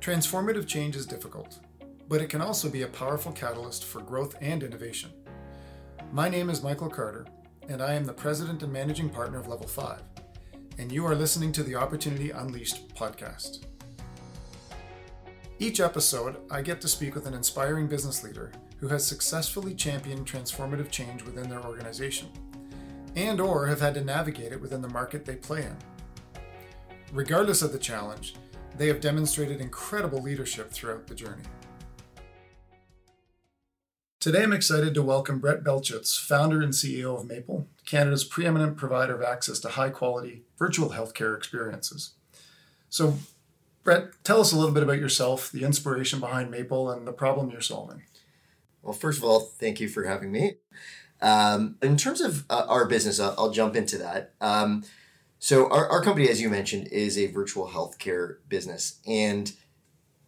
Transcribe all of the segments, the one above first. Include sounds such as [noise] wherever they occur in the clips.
Transformative change is difficult, but it can also be a powerful catalyst for growth and innovation. My name is Michael Carter, and I am the President and Managing Partner of Level 5, and you are listening to the Opportunity Unleashed podcast. Each episode, I get to speak with an inspiring business leader who has successfully championed transformative change within their organization and or have had to navigate it within the market they play in. Regardless of the challenge, they have demonstrated incredible leadership throughout the journey. Today I'm excited to welcome Brett Belchetz, founder and CEO of Maple, Canada's preeminent provider of access to high quality virtual healthcare experiences. So, Brett, tell us a little bit about yourself, the inspiration behind Maple, and the problem you're solving. Well, first of all, thank you for having me. Um, in terms of uh, our business, I'll, I'll, jump into that. Um, so, our, our company, as you mentioned, is a virtual healthcare business. And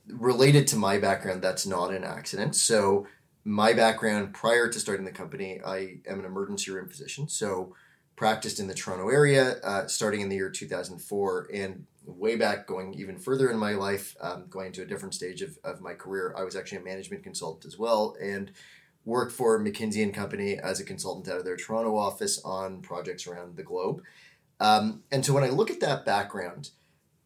related to my background, that's not an accident. So, my background prior to starting the company, I am an emergency room physician. So, practiced in the Toronto area uh, starting in the year 2004. And way back, going even further in my life, um, going to a different stage of, of my career, I was actually a management consultant as well. And worked for McKinsey and Company as a consultant out of their Toronto office on projects around the globe. Um, and so when I look at that background,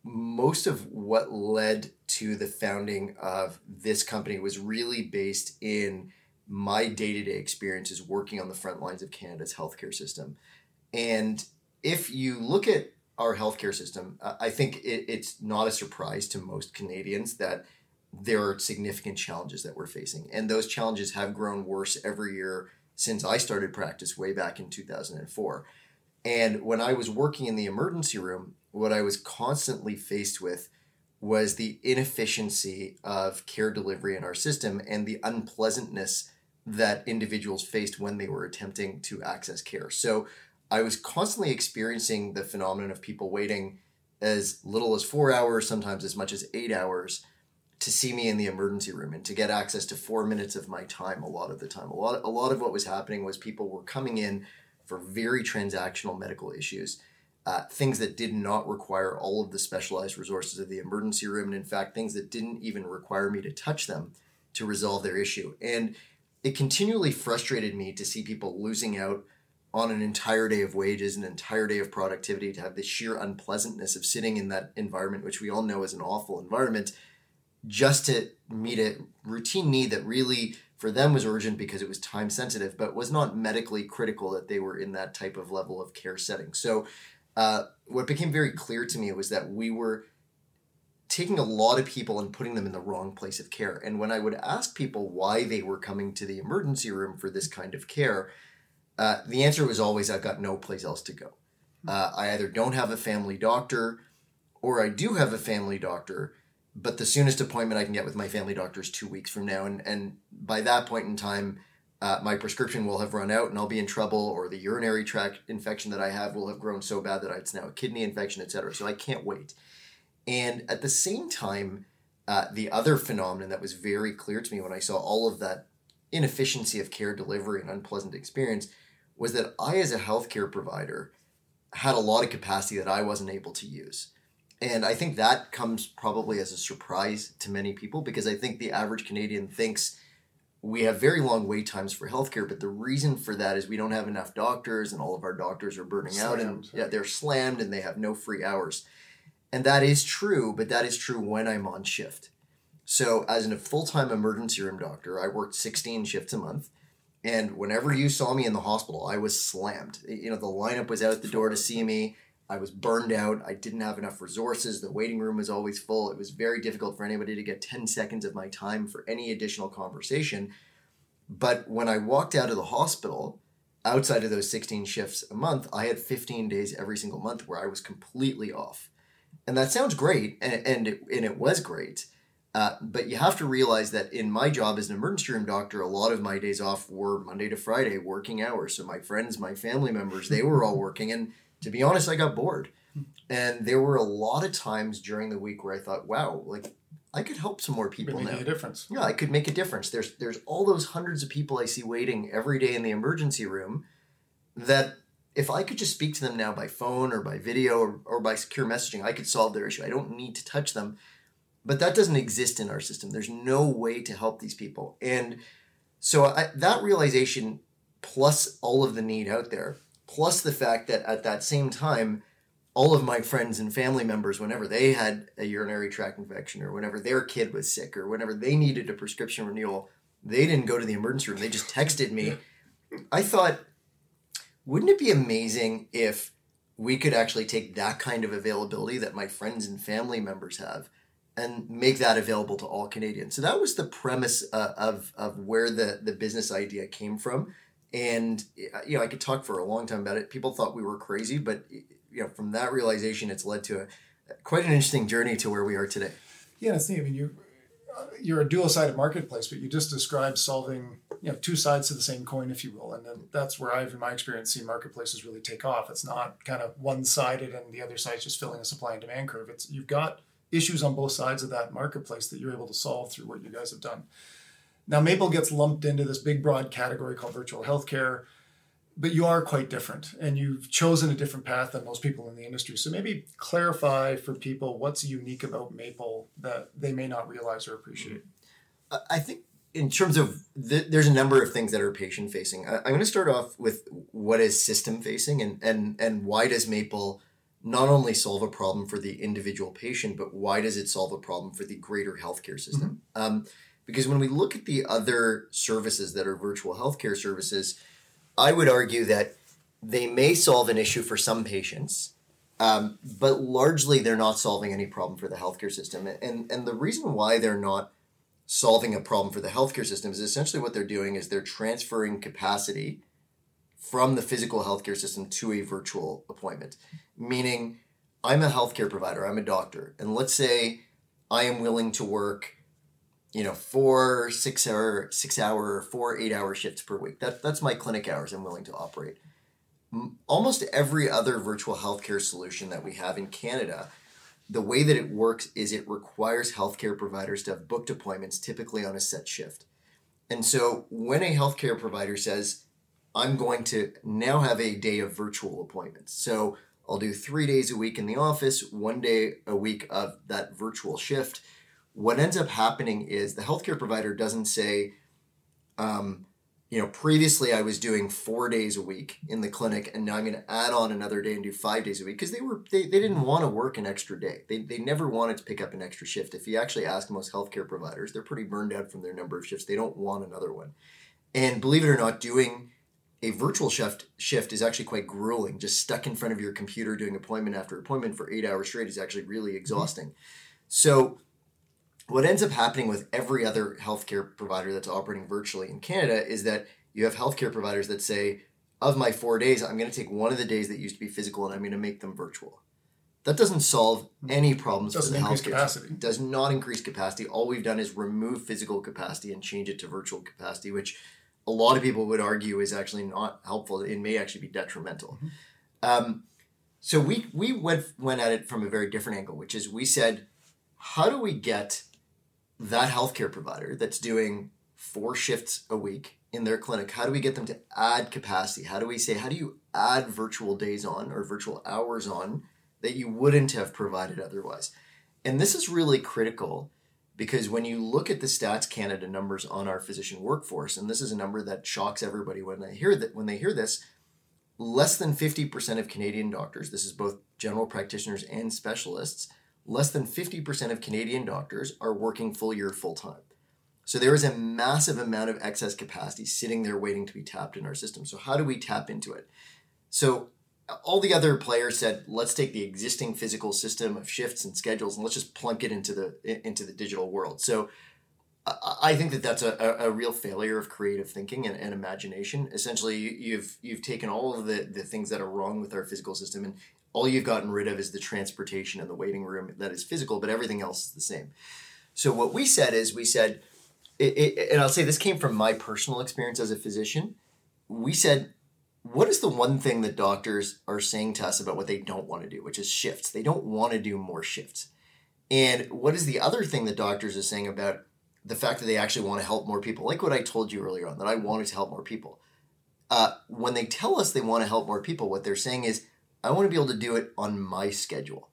most of what led to the founding of this company was really based in my day-to-day experiences working on the front lines of Canada's healthcare system. And if you look at our healthcare system, I think it, it's not a surprise to most Canadians that there are significant challenges that we're facing. And those challenges have grown worse every year since I started practice way back in 2004. And when I was working in the emergency room, what I was constantly faced with was the inefficiency of care delivery in our system and the unpleasantness that individuals faced when they were attempting to access care. So I was constantly experiencing the phenomenon of people waiting as little as four hours, sometimes as much as eight hours to see me in the emergency room and to get access to four minutes of my time a lot of the time. A lot, a lot of what was happening was people were coming in for very transactional medical issues, uh, things that did not require all of the specialized resources of the emergency room, and in fact, things that didn't even require me to touch them to resolve their issue. And it continually frustrated me to see people losing out on an entire day of wages, an entire day of productivity, to have the sheer unpleasantness of sitting in that environment, which we all know is an awful environment, just to meet a routine need that really for them was urgent because it was time sensitive, but was not medically critical that they were in that type of level of care setting. So, uh, what became very clear to me was that we were taking a lot of people and putting them in the wrong place of care. And when I would ask people why they were coming to the emergency room for this kind of care, uh, the answer was always, I've got no place else to go. Uh, I either don't have a family doctor or I do have a family doctor but the soonest appointment I can get with my family doctor is two weeks from now, and and by that point in time, uh, my prescription will have run out, and I'll be in trouble, or the urinary tract infection that I have will have grown so bad that it's now a kidney infection, etc. So I can't wait. And at the same time, uh, the other phenomenon that was very clear to me when I saw all of that inefficiency of care delivery and unpleasant experience was that I, as a healthcare provider, had a lot of capacity that I wasn't able to use. And I think that comes probably as a surprise to many people because I think the average Canadian thinks we have very long wait times for healthcare, but the reason for that is we don't have enough doctors and all of our doctors are burning slammed, out and yeah, they're slammed and they have no free hours. And that is true, but that is true when I'm on shift. So as a full-time emergency room doctor, I worked 16 shifts a month. And whenever you saw me in the hospital, I was slammed. You know, the lineup was out the door to see me. I was burned out. I didn't have enough resources. The waiting room was always full. It was very difficult for anybody to get 10 seconds of my time for any additional conversation. But when I walked out of the hospital, outside of those 16 shifts a month, I had 15 days every single month where I was completely off. And that sounds great, and, and, it, and it was great. Uh, but you have to realize that in my job as an emergency room doctor, a lot of my days off were Monday to Friday, working hours. So my friends, my family members, they were all [laughs] working. And to be honest, I got bored. And there were a lot of times during the week where I thought, wow, like I could help some more people now. a difference. Yeah, I could make a difference. There's there's all those hundreds of people I see waiting every day in the emergency room that if I could just speak to them now by phone or by video or, or by secure messaging, I could solve their issue. I don't need to touch them. but that doesn't exist in our system. There's no way to help these people. And so I, that realization, plus all of the need out there, plus the fact that at that same time, all of my friends and family members, whenever they had a urinary tract infection or whenever their kid was sick or whenever they needed a prescription renewal, they didn't go to the emergency room. They just texted me. I thought, wouldn't it be amazing if we could actually take that kind of availability that my friends and family members have and make that available to all Canadians. So that was the premise uh, of of where the the business idea came from. And uh, you know, I could talk for a long time about it. People thought we were crazy, but you know, from that realization, it's led to a quite an interesting journey to where we are today. Yeah, it's neat. I mean, you uh, you're a dual-sided marketplace, but you just described solving you know two sides to the same coin, if you will, and that's where I've, in my experience, seen marketplaces really take off. It's not kind of one-sided and the other side's just filling a supply and demand curve. It's you've got issues on both sides of that marketplace that you're able to solve through what you guys have done. Now, Maple gets lumped into this big, broad category called virtual healthcare, but you are quite different and you've chosen a different path than most people in the industry. So, maybe clarify for people what's unique about Maple that they may not realize or appreciate. I think in terms of the, there's a number of things that are patient facing. I, am going to start off with what is system facing and, and, and why does Maple not only solve a problem for the individual patient, but why does it solve a problem for the greater healthcare system? Mm-hmm. Um, because when we look at the other services that are virtual healthcare services, I would argue that they may solve an issue for some patients, um, but largely they're not solving any problem for the healthcare system. And, and the reason why they're not solving a problem for the healthcare system is essentially what they're doing is they're transferring capacity from the physical healthcare system to a virtual appointment. Meaning, I'm a healthcare provider, I'm a doctor, and let's say I am willing to work, you know, four six hour, six hour, four eight hour shifts per week. That that's my clinic hours I'm willing to operate. Almost every other virtual healthcare solution that we have in Canada, the way that it works is it requires healthcare providers to have booked appointments, typically on a set shift. And so when a healthcare provider says, I'm going to now have a day of virtual appointments. So I'll do three days a week in the office, one day a week of that virtual shift. What ends up happening is the healthcare provider doesn't say, um, you know, previously I was doing four days a week in the clinic, and now I'm going to add on another day and do five days a week because they were they, they didn't want to work an extra day. They, they never wanted to pick up an extra shift. If you actually ask most healthcare providers, they're pretty burned out from their number of shifts. They don't want another one. And believe it or not, doing a virtual shift shift is actually quite grueling. Just stuck in front of your computer doing appointment after appointment for eight hours straight is actually really mm-hmm. exhausting. Mm-hmm. So, what ends up happening with every other healthcare provider that's operating virtually in Canada is that you have healthcare providers that say, of my four days, I'm going to take one of the days that used to be physical and I'm going to make them virtual. That doesn't solve mm-hmm. any problems doesn't for the healthcare. Capacity. It does not increase capacity. All we've done is remove physical capacity and change it to virtual capacity, which a lot of people would argue is actually not helpful. It may actually be detrimental. Mm-hmm. Um, so we we went went at it from a very different angle, which is we said, how do we get that healthcare provider that's doing four shifts a week in their clinic? How do we get them to add capacity? How do we say how do you add virtual days on or virtual hours on that you wouldn't have provided otherwise? And this is really critical because when you look at the stats canada numbers on our physician workforce and this is a number that shocks everybody when they hear that when they hear this less than 50% of canadian doctors this is both general practitioners and specialists less than 50% of canadian doctors are working full year full time so there is a massive amount of excess capacity sitting there waiting to be tapped in our system so how do we tap into it so uh, all the other players said, let's take the existing physical system of shifts and schedules and let's just plunk it into the into the digital world. So I think that that's a, a real failure of creative thinking and, and imagination. Essentially, you've you've taken all of the, the things that are wrong with our physical system and all you've gotten rid of is the transportation and the waiting room that is physical, but everything else is the same. So what we said is we said, it, it, and I'll say this came from my personal experience as a physician. We said what is the one thing that doctors are saying to us about what they don't want to do, which is shifts? They don't want to do more shifts. And what is the other thing that doctors are saying about the fact that they actually want to help more people? Like what I told you earlier on, that I wanted to help more people. Uh, when they tell us they want to help more people, what they're saying is, I want to be able to do it on my schedule.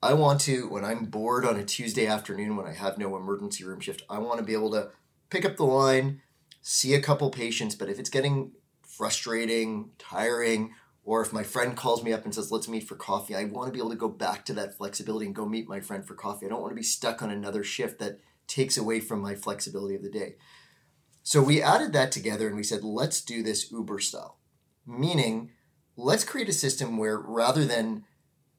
I want to, when I'm bored on a Tuesday afternoon when I have no emergency room shift, I want to be able to pick up the line, see a couple patients, but if it's getting frustrating, tiring, or if my friend calls me up and says, let's meet for coffee, I want to be able to go back to that flexibility and go meet my friend for coffee. I don't want to be stuck on another shift that takes away from my flexibility of the day. So we added that together and we said, let's do this Uber style, meaning let's create a system where rather than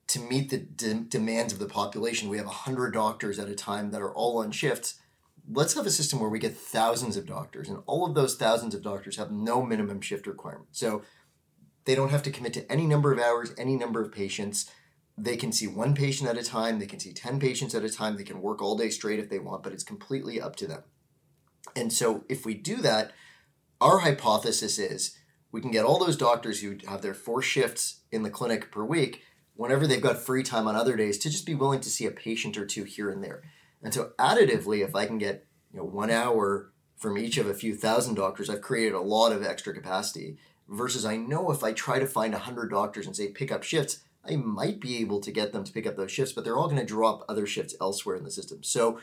to meet the de- demands of the population, we have 100 doctors at a time that are all on shifts. Let's have a system where we get thousands of doctors, and all of those thousands of doctors have no minimum shift requirement. So they don't have to commit to any number of hours, any number of patients. They can see one patient at a time, they can see 10 patients at a time, they can work all day straight if they want, but it's completely up to them. And so if we do that, our hypothesis is we can get all those doctors who have their four shifts in the clinic per week whenever they've got free time on other days to just be willing to see a patient or two here and there. And so additively, if I can get you know one hour from each of a few thousand doctors, I've created a lot of extra capacity. Versus I know if I try to find 100 doctors and say pick up shifts, I might be able to get them to pick up those shifts, but they're all going to drop other shifts elsewhere in the system. So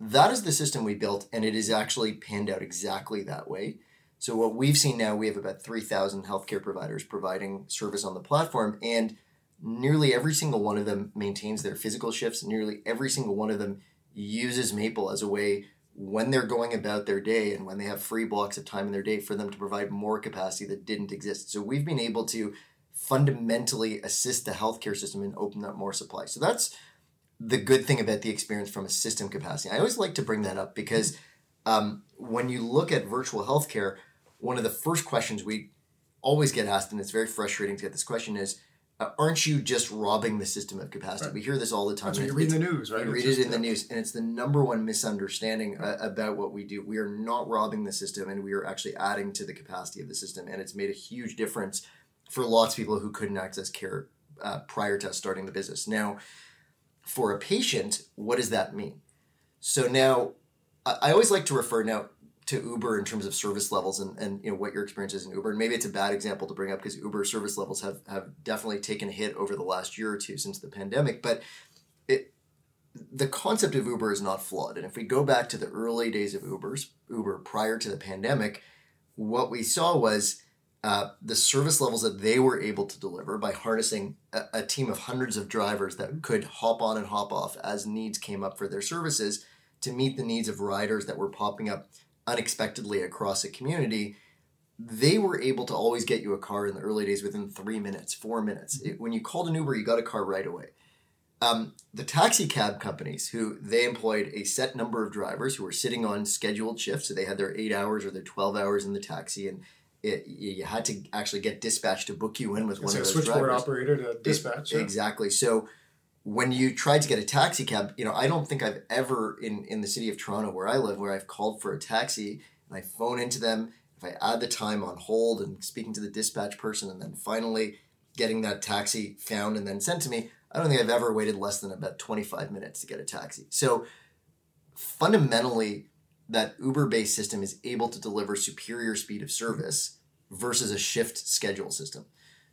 that is the system we built, and it is actually panned out exactly that way. So what we've seen now, we have about 3,000 healthcare providers providing service on the platform, and nearly every single one of them maintains their physical shifts. Nearly every single one of them uses Maple as a way when they're going about their day and when they have free blocks of time in their day for them to provide more capacity that didn't exist. So we've been able to fundamentally assist the healthcare system and open up more supply. So that's the good thing about the experience from a system capacity. I always like to bring that up because um, when you look at virtual healthcare, one of the first questions we always get asked, and it's very frustrating to get this question, is uh, aren't you just robbing the system of capacity? Right. We hear this all the time. That's you read the news, right? You read it in the news, and it's the number one misunderstanding uh, about what we do. We are not robbing the system, and we are actually adding to the capacity of the system, and it's made a huge difference for lots of people who couldn't access care uh, prior to starting the business. Now, for a patient, what does that mean? So now, I, I always like to refer now to Uber in terms of service levels and, and you know what your experience is in Uber. And maybe it's a bad example to bring up because Uber service levels have, have definitely taken a hit over the last year or two since the pandemic. But it the concept of Uber is not flawed. And if we go back to the early days of Uber's Uber prior to the pandemic, what we saw was uh, the service levels that they were able to deliver by harnessing a, a team of hundreds of drivers that could hop on and hop off as needs came up for their services to meet the needs of riders that were popping up unexpectedly across a community, they were able to always get you a car in the early days within three minutes, four minutes. Mm-hmm. It, when you called an Uber, you got a car right away. Um, the taxi cab companies, who they employed a set number of drivers who were sitting on scheduled shifts, so they had their eight hours or their twelve hours in the taxi, and it, you had to actually get dispatch to book you in with it's one like of those switchboard drivers. operator to dispatch. It, yeah. Exactly. So when you tried to get a taxi cab, you know, I don't think I've ever in in the city of Toronto where I live, where I've called for a taxi and I phone into them. If I add the time on hold and speaking to the dispatch person, and then finally getting that taxi found and then sent to me, I don't think I've ever waited less than about twenty five minutes to get a taxi. So fundamentally, that Uber based system is able to deliver superior speed of service versus a shift schedule system.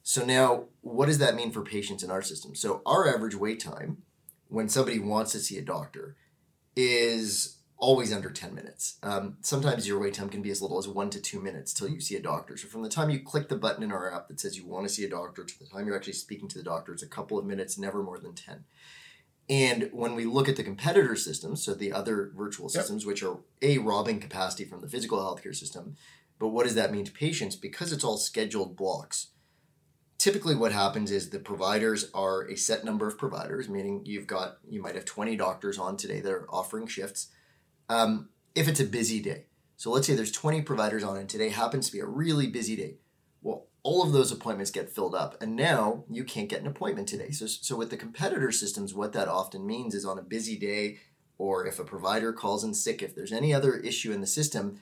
So now, what does that mean for patients in our system? So our average wait time when somebody wants to see a doctor is always under 10 minutes. Um, sometimes your wait time can be as little as one to two minutes till you see a doctor. So from the time you click the button in our app that says you want to see a doctor to the time you're actually speaking to the doctor, it's a couple of minutes, never more than 10. And when we look at the competitor systems, so the other virtual systems, yep. which are a robbing capacity from the physical healthcare system, but what does that mean to patients? Because it's all scheduled blocks typically what happens is the providers are a set number of providers meaning you've got you might have 20 doctors on today that are offering shifts. Um, if it's a busy day so let's say there's 20 providers on and today happens to be a really busy day well all of those appointments get filled up and now you can't get an appointment today. So, so with the competitor systems what that often means is on a busy day or if a provider calls in sick if there's any other issue in the system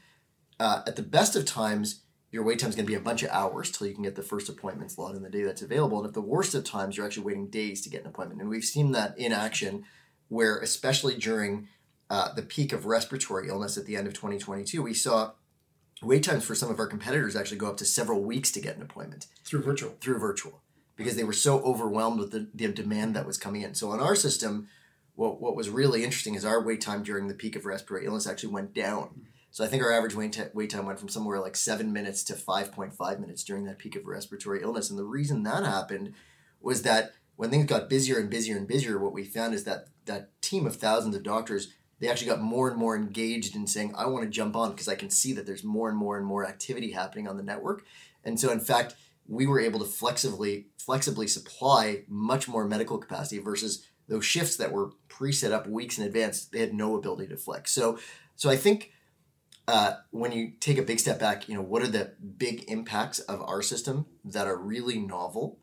uh, at the best of times your wait time is going to be a bunch of hours till you can get the first appointment slot in the day that's available. And at the worst of times, you're actually waiting days to get an appointment. And we've seen that in action where, especially during uh, the peak of respiratory illness at the end of 2022, we saw wait times for some of our competitors actually go up to several weeks to get an appointment through virtual. Through virtual. because they were so overwhelmed with the, the demand that was coming in. So on our system, what, what was really interesting is our wait time during the peak of respiratory illness actually went down. So I think our average wait, t- wait time went from somewhere like seven minutes to 5.5 minutes during that peak of respiratory illness. And the reason that happened was that when things got busier and busier and busier, what we found is that that team of thousands of doctors, they actually got more and more engaged in saying, I want to jump on because I can see that there's more and more and more activity happening on the network. And so in fact, we were able to flexibly flexibly supply much more medical capacity versus those shifts that were pre-set up weeks in advance they had no ability to flex so so i think uh, when you take a big step back you know what are the big impacts of our system that are really novel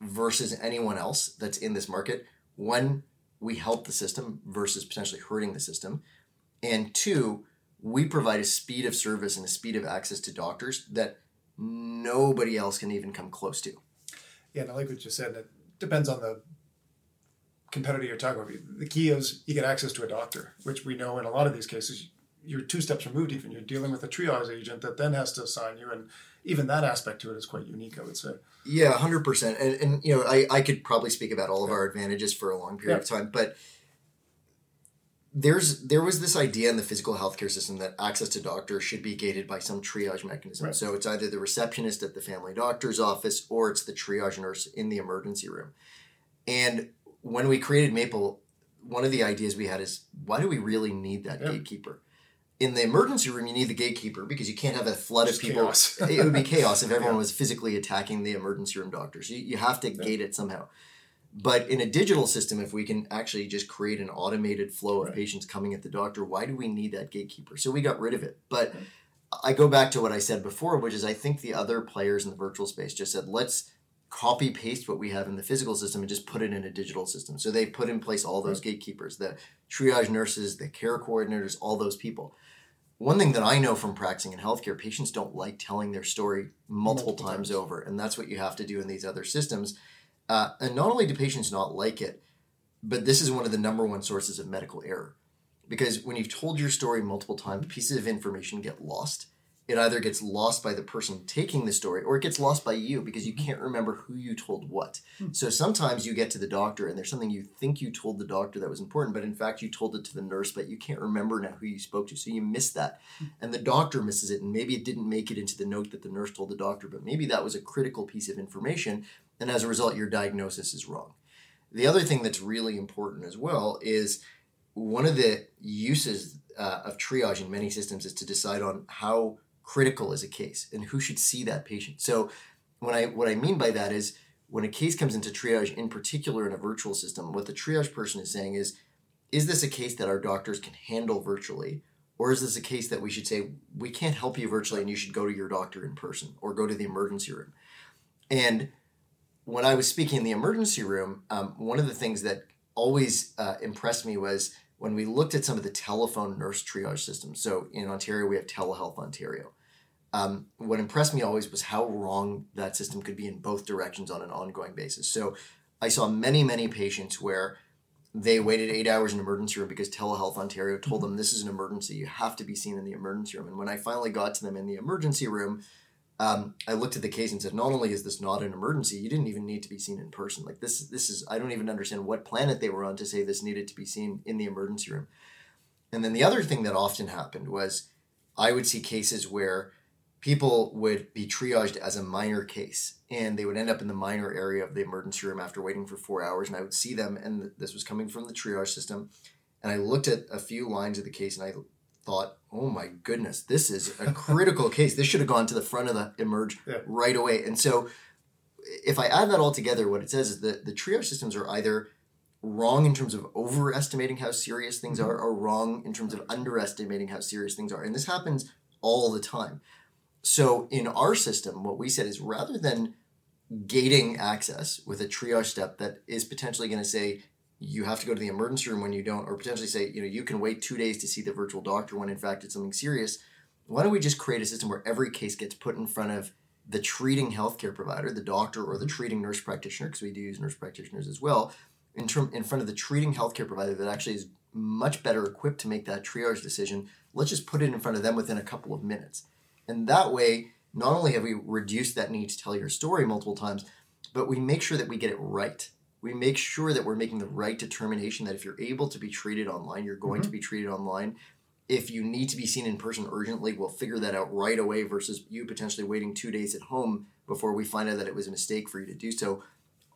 versus anyone else that's in this market one we help the system versus potentially hurting the system and two we provide a speed of service and a speed of access to doctors that nobody else can even come close to. Yeah, and I like what you said. It depends on the competitor you're talking about. The key is you get access to a doctor, which we know in a lot of these cases you're two steps removed. Even you're dealing with a triage agent that then has to assign you, and even that aspect to it is quite unique. I would say. Yeah, hundred percent. And and you know I I could probably speak about all of our advantages for a long period yeah. of time, but there's there was this idea in the physical healthcare system that access to doctors should be gated by some triage mechanism. Right. So it's either the receptionist at the family doctor's office or it's the triage nurse in the emergency room. And when we created Maple, one of the ideas we had is why do we really need that yeah. gatekeeper? In the emergency room, you need the gatekeeper because you can't have a flood Just of people. [laughs] it would be chaos if [laughs] everyone yeah. was physically attacking the emergency room doctors. You, you have to yeah. gate it somehow. But in a digital system, if we can actually just create an automated flow of right. patients coming at the doctor, why do we need that gatekeeper? So we got rid of it. But right. I go back to what I said before, which is I think the other players in the virtual space just said, let's copy paste what we have in the physical system and just put it in a digital system. So they put in place all those right. gatekeepers, the triage nurses, the care coordinators, all those people. One thing that I know from practicing in healthcare, patients don't like telling their story multiple, multiple times, times over. And that's what you have to do in these other systems uh, and not only do patients not like it, but this is one of the number one sources of medical error. Because when you've told your story multiple times, pieces of information get lost. It either gets lost by the person taking the story or it gets lost by you because you can't remember who you told what. Hmm. So sometimes you get to the doctor and there's something you think you told the doctor that was important, but in fact you told it to the nurse, but you can't remember now who you spoke to. So you miss that. Hmm. And the doctor misses it. And maybe it didn't make it into the note that the nurse told the doctor, but maybe that was a critical piece of information and as a result, your diagnosis is wrong. The other thing that's really important as well is one of the uses uh, of triage in many systems is to decide on how critical is a case and who should see that patient. So, when I what I mean by that is when a case comes into triage, in particular in a virtual system, what the triage person is saying is, is this a case that our doctors can handle virtually? Or is this a case that we should say, we can't help you virtually and you should go to your doctor in person or go to the emergency room? And when I was speaking in the emergency room, um, one of the things that always uh, impressed me was when we looked at some of the telephone nurse triage systems. So in Ontario, we have Telehealth Ontario. Um, what impressed me always was how wrong that system could be in both directions on an ongoing basis. So I saw many, many patients where they waited eight hours in emergency room because Telehealth Ontario told them this is an emergency. You have to be seen in the emergency room. And when I finally got to them in the emergency room, um, I looked at the case and said, not only is this not an emergency, you didn't even need to be seen in person. Like this, this is I don't even understand what planet they were on to say this needed to be seen in the emergency room. And then the other thing that often happened was I would see cases where people would be triaged as a minor case and they would end up in the minor area of the emergency room after waiting for four hours and i would see them and this was coming from the triage system and i looked at a few lines of the case and i thought, oh my goodness, this is a critical [laughs] case. This should have gone to the front of the emerge yeah. right away. And so if I add that all together, what it says is that the triage systems are either wrong in terms of overestimating how serious things mm-hmm. are or wrong in terms of underestimating how serious things are. And this happens all the time. So in our system, what we said is rather than gating access with a triage step that is potentially going to say you have to go to the emergency room when you don't, or potentially say, you know, you can wait two days to see the virtual doctor when in fact it's something serious. Why don't we just create a system where every case gets put in front of the treating healthcare provider, the doctor or the mm-hmm. treating nurse practitioner, because we do use nurse practitioners as well, in term in front of the treating healthcare provider that actually is much better equipped to make that triage decision. Let's just put it in front of them within a couple of minutes. And that way, not only have we reduced that need to tell your story multiple times, but we make sure that we get it right. We make sure that we're making the right determination that if you're able to be treated online, you're going mm-hmm. to be treated online. If you need to be seen in person urgently, we'll figure that out right away versus you potentially waiting two days at home before we find out that it was a mistake for you to do so.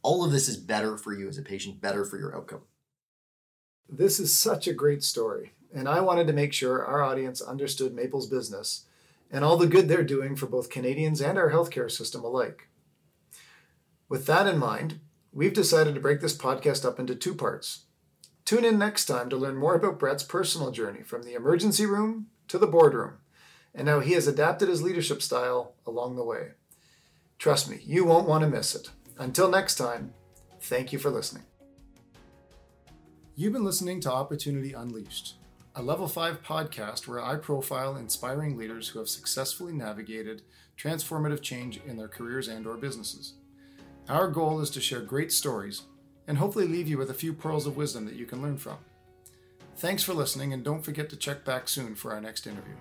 All of this is better for you as a patient, better for your outcome. This is such a great story, and I wanted to make sure our audience understood Maple's business and all the good they're doing for both Canadians and our healthcare system alike. With that in mind, we've decided to break this podcast up into two parts. Tune in next time to learn more about Brett's personal journey from the emergency room to the boardroom and how he has adapted his leadership style along the way. Trust me, you won't want to miss it. Until next time, thank you for listening. You've been listening to Opportunity Unleashed, a Level 5 podcast where I profile inspiring leaders who have successfully navigated transformative change in their careers and or businesses. Our goal is to share great stories and hopefully leave you with a few pearls of wisdom that you can learn from. Thanks for listening and don't forget to check back soon for our next interview.